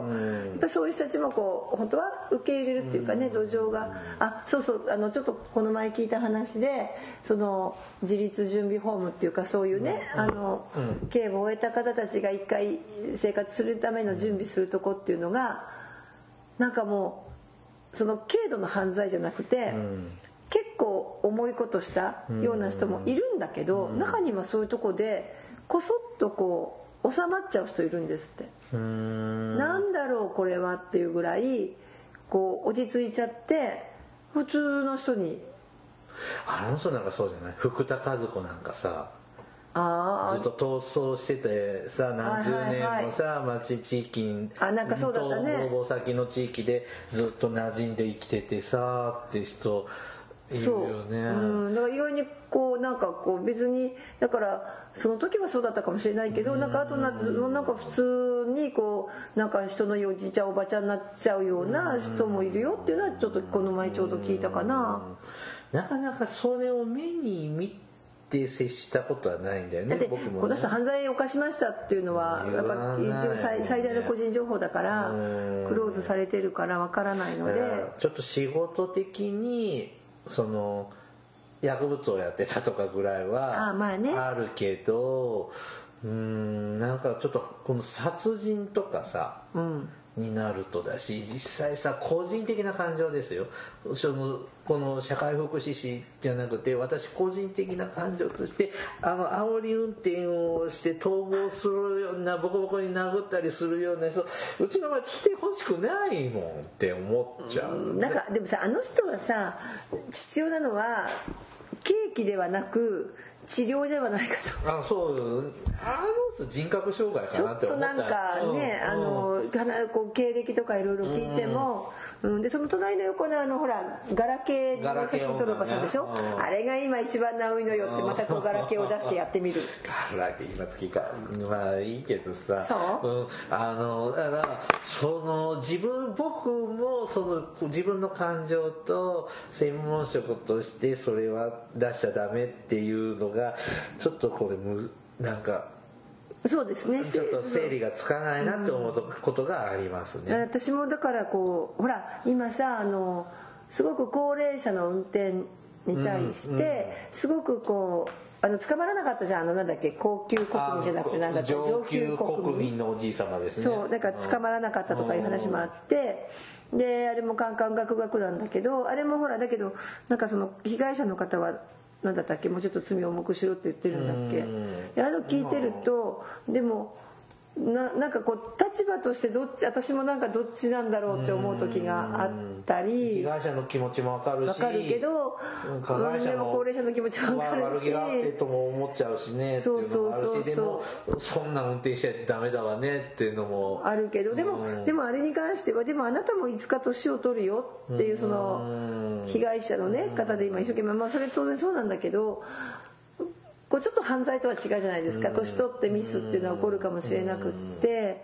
S1: っぱそういう人たちもこう本当は受け入れるっていうかね土壌があそうそうあのちょっとこの前聞いた話でその自立準備ホームっていうかそういうね、あの刑を終えた方たちが一回生活するための準備するとこっていうのがなんかもうその軽度の犯罪じゃなくて、結構重いことしたような人もいるんだけど、中にはそういうとこでこそっとこう収まっちゃう人いるんですって。
S2: うん。
S1: なんだろうこれはっていうぐらいこう落ち着いちゃって普通の人に。
S2: あの人なんかそうじゃない？福田和子なんかさ
S1: あ
S2: ずっと逃走しててさ何十年もさ町地域に
S1: あなんかそうだったね。
S2: 逃亡先の地域でずっと馴染んで生きててさって人いるよね。
S1: う。ん、だから意外にこうなんかこう別にだからその時はそうだったかもしれないけどなんかあとななんか普通にこうなんか人のおじいちゃんおばちゃんになっちゃうような人もいるよっていうのはちょっとこの前ちょうど聞いたかな。
S2: なかなかそれを目に見て接したことはないんだよ
S1: だって
S2: ね僕もね。
S1: この人犯罪を犯しましたっていうのはやっぱ一応最最大の個人情報だからクローズされてるからわからないので。
S2: だからちょっと仕事的にその薬物をやってたとかぐらいは
S1: あまあね。
S2: あるけどうーんなんかちょっとこの殺人とかさ、
S1: うん
S2: になるとだし実際さ個人的な感情ですよ。そのこの社会福祉士じゃなくて私個人的な感情としてあの煽り運転をして逃亡するようなボコボコに殴ったりするような人うちの町来てほしくないもんって思っちゃう、
S1: なんかでもさあの人はさ必要なのはケーキではなく治療ではないかと。
S2: あそうあの人人格障害
S1: ちょ
S2: かなっ思った。
S1: ってとなんかね、
S2: うん。
S1: あのかなこう経歴とかいろいろ聞いても、うん、でその隣の横のあのほらガラケーの写真撮るおばさんでしょ、
S2: ねうん。
S1: あれが今一番ナウいのよってまたこうガラケーを出してやってみる。
S2: ガラケー今月か。まあいいけどさ。
S1: そう？
S2: うん、あのだからその自分僕もその自分の感情と専門職としてそれは出しちゃダメっていうのがちょっとこれむなんか
S1: そうですね。
S2: ちょっと整理がつかないなって思うことがありますね、
S1: 私もだからこうほら今さあのすごく高齢者の運転に対してすごくこうあの捕まらなかったじゃん。あのなんだっけ高級国民じゃなくてなんだっけ
S2: 上級国民のおじい様ですね。
S1: そうだから捕まらなかったとかいう話もあってであれもカンカンガクガクなんだけどあれもほらだけどなんかその被害者の方は何だったっけ？もうちょっと罪を重くしろって言ってるんだっけ？であの聞いてるとでもななんかこう立場としてどっち私もなんかどっちなんだろうって思う時があった
S2: 被
S1: り
S2: 害者の気持ちもわかるし
S1: わかるけど
S2: うん加害者
S1: 高齢者の気持ちもわかるし
S2: 悪気があってとも思っちゃうしねっていうのもある
S1: そうそうそうそう。
S2: しでもそんな運転しちゃダメだわねっていうのも
S1: あるけどでも、
S2: うん。
S1: でもあれに関してはでもあなたもいつか年を取るよっていうその被害者のね方で今一生懸命まあそれ当然そうなんだけどこうちょっと犯罪とは違うじゃないですか。年取ってミスっていうのは起こるかもしれなくって。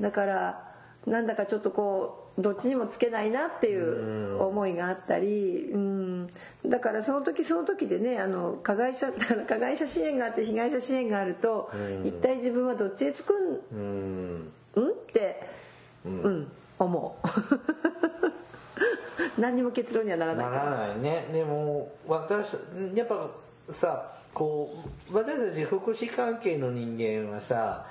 S1: だからなんだかちょっとこうどっちにもつけないなっていう思いがあったり、うん、だからその時その時でねあの加害者 [LAUGHS] 加害者支援があって被害者支援があると一体自分はどっちへつくん？
S2: うん。
S1: うん？って、うん、思う。[LAUGHS] [LAUGHS] 何にも結論にはならない。
S2: ならないね。でも私やっぱさこう私たち福祉関係の人間はさ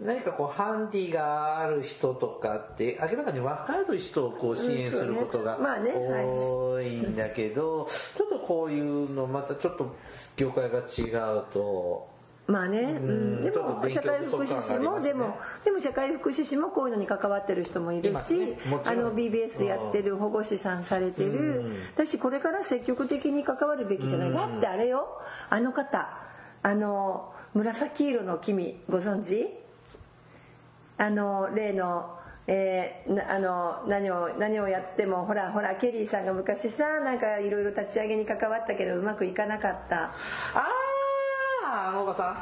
S2: 何かこうハンディがある人とかって明らかに分かる人をこう支援することが多いんだけどちょっとこういうのまたちょっと業界が違うと
S1: まあね、うん、でも社会福祉士も、でもでも社会福祉士もこういうのに関わってる人もいるし、
S2: ね
S1: あの BBS やってる保護士さんされてる、だしこれから積極的に関わるべきじゃない、だってあれよ。あの方あの紫色の君ご存知？あの例のえーなあの何を何をやってもほらほらケリーさんが昔さなんかいろいろ立ち上げに関わったけどうまくいかなかった。
S2: あああのおばさん。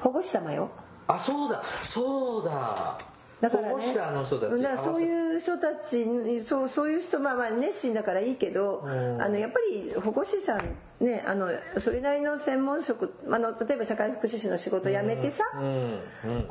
S1: 保護士様よ。
S2: あそうだ。そうだ。
S1: だからね
S2: 保護者の人たち。
S1: だからそういう人たちそうそういう人まあまあ熱心だからいいけど、
S2: うん。
S1: あのやっぱり保護士さんねあのそれなりの専門職あの例えば社会福祉士の仕事辞めてさ、
S2: うん。うん。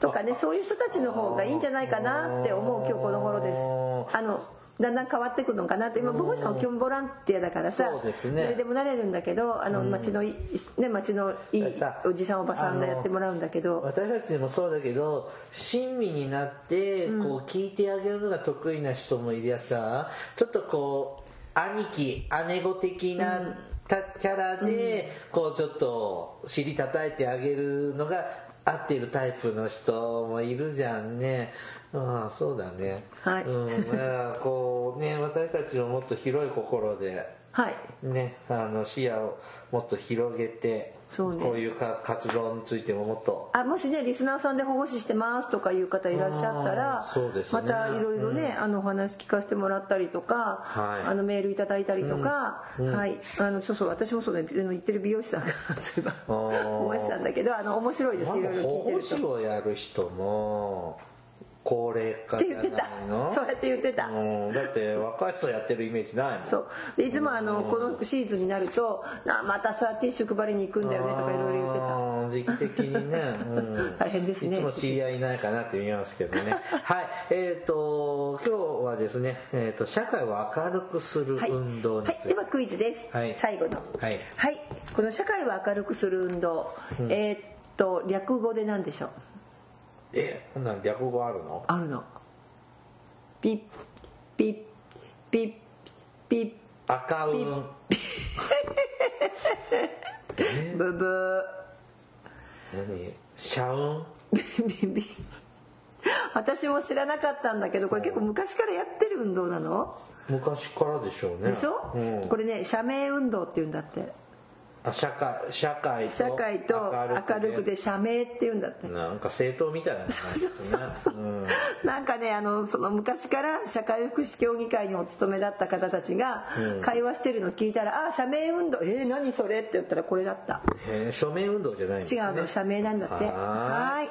S1: とかねそういう人たちの方がいいんじゃないかなって思う今日この頃です。あのだんだん変わってくのかなって今保護者も基本ボランティアだからさ誰でもなれるんだけどあの町のいね町のいい
S2: さ
S1: おじさんおばさんがやってもらうんだけど。
S2: 私たちもそうだけど親身になってこう聞いてあげるのが得意な人もいりゃさちょっとこう兄貴姉子的なたキャラでこうちょっと尻叩いてあげるのが合っているタイプの人もいるじゃんね。ああそうだね。
S1: はい。
S2: うん、だからこうね私たちももっと広い心で
S1: はい。
S2: ね、あの視野をもっと広げて、
S1: そうね。
S2: こういうか活動についてももっと
S1: あもしねリスナーさんで保護士してますとかいう方いらっしゃったら
S2: あーそうですね。
S1: またいろいろね、あのお話聞かせてもらったりとか、
S2: はい。
S1: あのメールいただいたりとか、はい。あのそうそう私もそうね。言ってる美容師さんがそういえば
S2: あー。
S1: 思ってたんだけどあの面白いです。いろいろ
S2: 保護
S1: 聞いてると。
S2: 士をやる人も高齢化じゃない
S1: って言ってた。
S2: の
S1: そうやって言ってた、
S2: うん、だって若い人やってるイメージないもん。
S1: そう。でいつもあのこのシーズンになると「あまたさティッシュ配りに行くんだよね」とかいろいろ言ってた。
S2: 時期的にね、うん、[LAUGHS]
S1: 大変ですね。
S2: いつも知り合いいないかなって見ますけどね。はい。えっ、と今日はですね、えー、と社会を明るくする
S1: はい、
S2: 運動について、
S1: はい、ではクイズです、
S2: はい。
S1: 最後の。
S2: はい。
S1: この社会を明るくする運動、えーっと略語で何でしょう？
S2: えこんなん略語あるの？
S1: あるの。ピッピッピッピッ。
S2: 赤運
S1: ブブ
S2: 何？社運
S1: ービビビ。私も知らなかったんだけどこれ結構昔からやってる運動なの？
S2: 昔からでしょうね。
S1: でしょ、
S2: うん、
S1: これね社名運動って言うんだって。
S2: あ社会社会と
S1: 社会と明るくで社名って言うんだって
S2: なんか政党みたいな感じですね。うん。
S1: なんかねあのその昔から社会福祉協議会にお勤めだった方たちが会話してるの聞いたら「ああ社名運動。えー、何それ?」って言ったらこれだった。
S2: へえ署名運動じゃないんです
S1: 違うの社名なんだって。
S2: は
S1: い。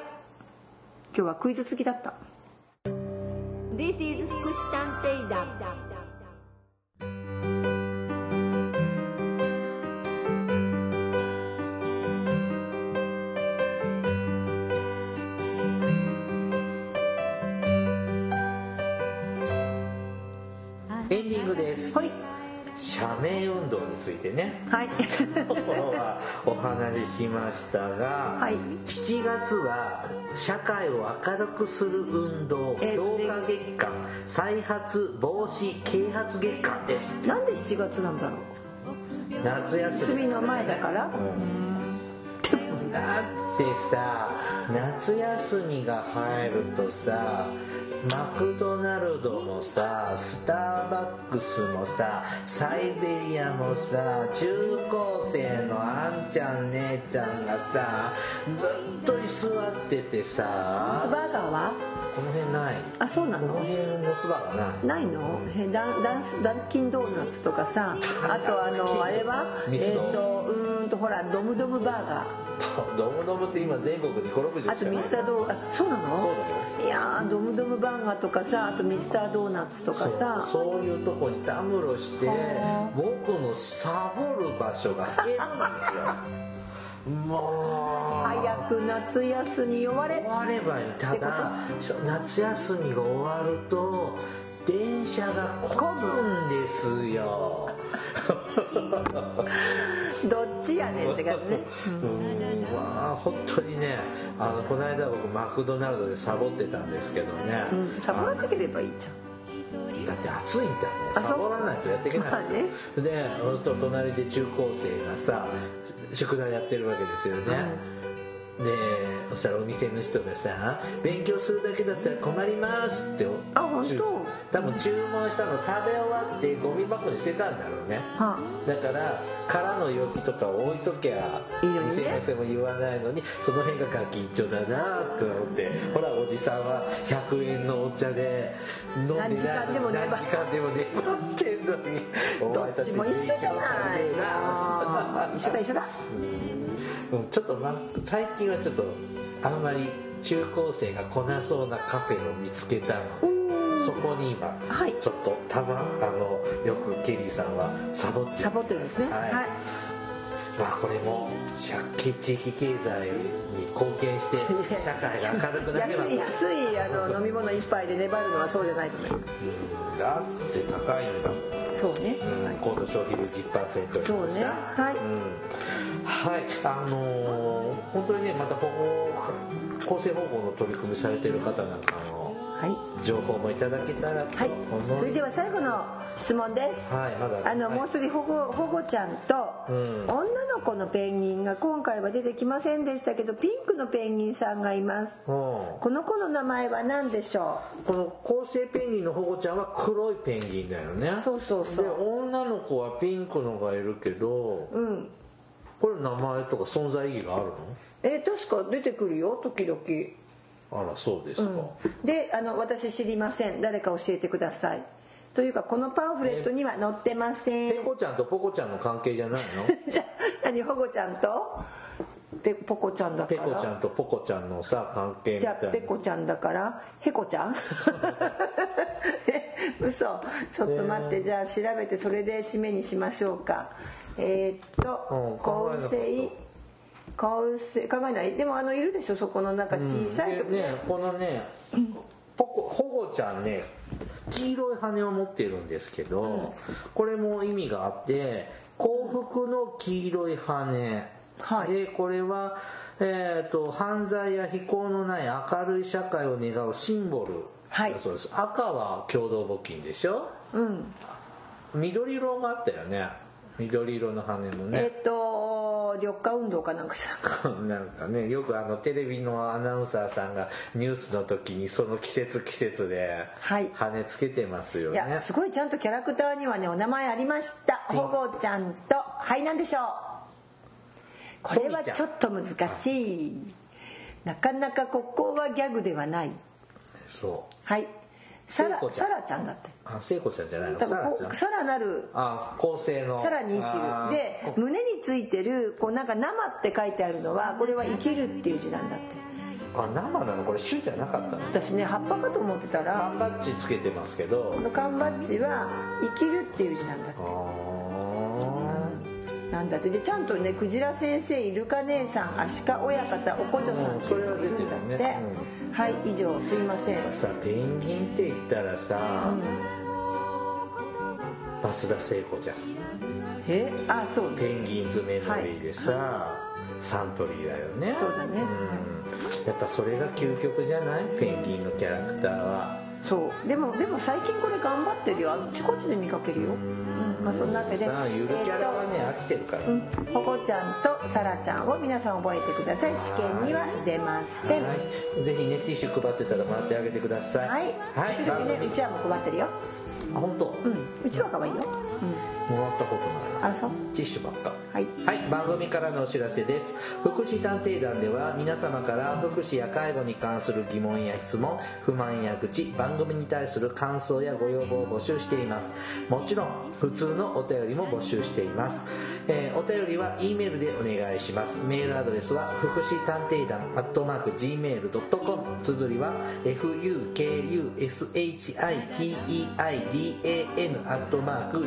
S1: 今日はクイズ付きだった。
S3: This is 福祉探偵団
S2: エンディングです。
S1: ほい。
S2: 社名運動についてね。
S1: はい。
S2: 今日はお話ししましたが、
S1: はい。
S2: 7月は社会を明るくする運動
S1: えー
S2: 強化月間再発防止啓発月間です
S1: なんで7月なんだろう？
S2: 夏休み
S1: 休みの前だから？
S2: うんだってさ夏休みが入るとさマクドナルドもさスターバックスもさサイゼリアもさ中高生のあんちゃん姉ちゃんがさずっと居座ってて
S1: ス
S2: さ。
S1: バーガーは
S2: この辺ない？
S1: あそうなの？
S2: この辺のスバがない。
S1: ないの？えダンダンスダンキンドーナツとかさあとあのあれは？えっ、
S2: ミスド。
S1: とうーんとほらドムドムバーガー。[LAUGHS]
S2: ドムドムって今全国に560
S1: あとミスタードーあそうなの？
S2: そうだよ。
S1: いやードムドムバーガーとかさあとミスタードーナツとかさ。
S2: そういうとこにたむろして
S1: は
S2: 僕のサボる場所が減るんですよ。もう。
S1: 早く夏休み終われ。
S2: 終わればいい。ただ夏休みが終わると電車が混むんですよ
S1: どっちやねんって感じね。
S2: うん。まあ本当にねあのこの間僕マクドナルドでサボってたんですけどね、
S1: うん。サボらなければいいじゃん。
S2: だって暑いんだもん。サボらないとやっていけないんですよ、でそうすると隣で中高生がさ宿題やってるわけですよね、でそしたらお店の人がさ「勉強するだけだったら困ります」って。
S1: あ本当？
S2: 注多分注文したの食べ終わってゴミ箱に捨てたんだろうね。
S1: は
S2: だから空の容器とかを置いときゃ
S1: いいのにね
S2: 店も言わないのにその辺がガキンチョだなって思って。ほらおじさんは100円のお茶で飲んで
S1: 何時間でも粘
S2: 何時間でも粘ってんのに。お
S1: どっちも一緒じゃない。一緒だ一緒だ。
S2: うんちょっとま最近はちょっとあんまり中高生が来なそうなカフェを見つけたの。そこに今、
S1: はい。
S2: ちょっとたまあのよくケリーさんはサボってる。
S1: サボってるんですね。
S2: はい。
S1: はい。
S2: まあこれも借地域経済に貢献して [LAUGHS] 社会が明るくなれば。
S1: 安い安いあの飲み物一杯で粘るのはそうじゃないと思いま
S2: うん。だって高いんだ
S1: そうね、
S2: うん
S1: はい
S2: 高度消費率10%
S1: そうね。はい。
S2: うんはいあのー本当にねまた保護厚生保護の取り組みされてる方なんかの
S1: はい。
S2: 情報もいただけたらと
S1: はい。それでは最後の質問です、
S2: はいまだ。
S1: あの、
S2: はい
S1: もう一人保護保護ちゃんと、
S2: うん。
S1: 女の子のペンギンが今回は出てきませんでしたけどピンクのペンギンさんがいます。
S2: うん。
S1: この子の名前は何でしょ
S2: この厚生ペンギンの保護ちゃんは黒いペンギンだよね。
S1: そうそうそう。
S2: で女の子はピンクのがいるけど
S1: ううん
S2: これ名前とか存在意義があるの？
S1: え確か出てくるよ時々。
S2: あらそうですか、
S1: であの私知りません。誰か教えてください。というかこのパンフレットには載ってません。
S2: ペコちゃんとポコちゃんの関係じゃないの？[LAUGHS]
S1: じゃあ何保護ちゃんと？ペポコちゃんだか
S2: ペ
S1: ら
S2: コちゃんとポコちゃんのさ関係み
S1: じ
S2: たいな。
S1: ゃあペコちゃんだからヘコちゃん？[LAUGHS] え嘘。ちょっと待ってじゃあ調べてそれで締めにしましょうか。えーっ
S2: うん
S1: と構成構成考えない。でもあのいるでしょ？そこのなんか小さいとこ
S2: でねこのねポコ保護ちゃんね黄色い羽を持ってるんですけど、これも意味があって幸福の黄色い羽、
S1: はい。
S2: でこれは、えー、と犯罪や非行のない明るい社会を願うシンボル
S1: はい。
S2: だそうです、赤は共同募金でしょ？
S1: うん。
S2: 緑色もあったよね。緑色の羽も
S1: え
S2: ね、
S1: ーっと緑化運動かなんかじゃなく
S2: なんかねよくあのテレビのアナウンサーさんがニュースの時にその季節季節で
S1: はい。
S2: 羽つけてますよね、
S1: いやすごいちゃんとキャラクターにはねお名前ありました。
S2: うん
S1: 保護ちゃんと。はいなんでしょう。これはちょっと難しい。なかなかここはギャグではない
S2: そう。
S1: はい。さら
S2: 聖子ちゃん。
S1: さらちゃんだって。
S2: あ聖子ちゃんじゃないの？
S1: 多分
S2: さらちゃん。
S1: こうさらなる。
S2: あ構成の。
S1: さらに生きる。で胸についてるこうなんか生って書いてあるのはこれは生きるっていう字なんだって。
S2: あ生なの？これ種じゃなかったの？
S1: 私ね葉っぱかと思ってたら
S2: 缶バッジつけてますけど。
S1: この缶バッジは生きるっていう字なんだって。
S2: あ
S1: なんだって。でちゃんとねクジラ先生イルカ姉さんアシカ親方おこちょさんっていうのがいるんだって、
S2: は
S1: い以上すいません。
S2: ーさペンギンって言ったらさ、増田聖子ちゃん。
S1: え？あそう。
S2: ペンギンズメモリーでさ、サントリーだよね。
S1: そうだね。
S2: うん。やっぱそれが究極じゃない？ペンギンのキャラクターは。
S1: そう。でもでも最近これ頑張ってるよ。あっちこっちで見かけるよ、うんまあそんなわけで
S2: さあゆるキャラはね、飽きてるから、
S1: うん、ポコちゃんとサラちゃんを皆さん覚えてください。試験には出ません。
S2: はい、ぜひねティッシュ配ってたらもらってあげてください。
S1: はい、
S2: はい。
S1: 時々ねうちわも配ってるよ。
S2: あ本当、
S1: うん。うちわ可愛いよ、うん、
S2: もらったことない
S1: あそう
S2: ティッシュばっか
S1: はい
S2: はい、番組からのお知らせです。福祉探偵団では皆様から福祉や介護に関する疑問や質問、不満や愚痴、番組に対する感想やご要望を募集しています。もちろん、普通のお便りも募集しています。えーお便りは E メールでお願いします。メールアドレスは、福祉探偵団、アットマーク、gmail.com。綴りは、fukushiteidan、アットマーク、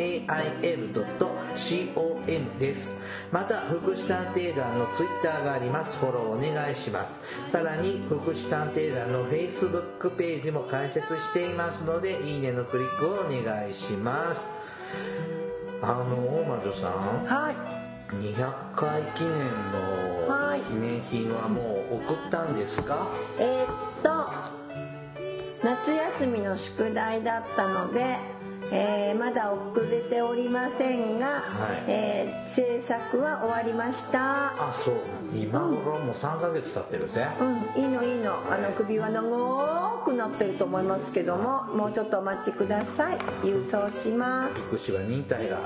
S2: gmail.com です。また、福祉探偵団のツイッターがあります。フォローお願いします。さらに、福祉探偵団の Facebook ページも開設していますので、いいねのクリックをお願いします。あの、大魔女さん、
S1: はい
S2: 200回記念
S1: はい
S2: の記念品はもう送ったんですか？
S1: えーっと夏休みの宿題だったので、えーまだ遅れておりませんが、
S2: はい。
S1: えー制作は終わりました。
S2: あ、そう。今頃もう3ヶ月経ってるぜ。
S1: うん。いいのいいの。あの首は長くなってると思いますけどももうちょっとお待ちください。郵送します。
S2: 福祉は忍耐が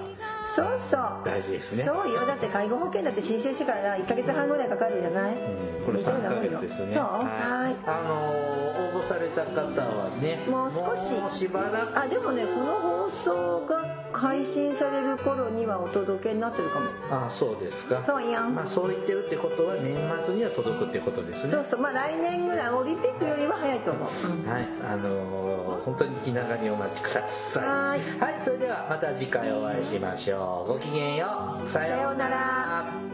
S1: そうそう。
S2: 大事ですね。
S1: そうよ。だって介護保険だって申請してから1ヶ月半ぐらいかかるじゃない、
S2: うん。これ3ヶ月ですね。
S1: そう。はい。
S2: あのー応募された方はね、
S1: もう少し。
S2: しばらく。
S1: あでもねこの放送が配信される頃にはお届けになってるかも。
S2: あそうですか。
S1: そうやん。
S2: まあ、そう言ってるってことは年末には届くってことですね。
S1: そうそう。まあ来年ぐらいオリンピックよりは早いと思う、うん
S2: はい。あのー本当に気長にお待ちください。
S1: はーい。
S2: はいそれではまた次回お会いしましょう。ごきげんよう。さ
S1: さようなら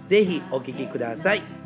S2: ぜひお聴きください。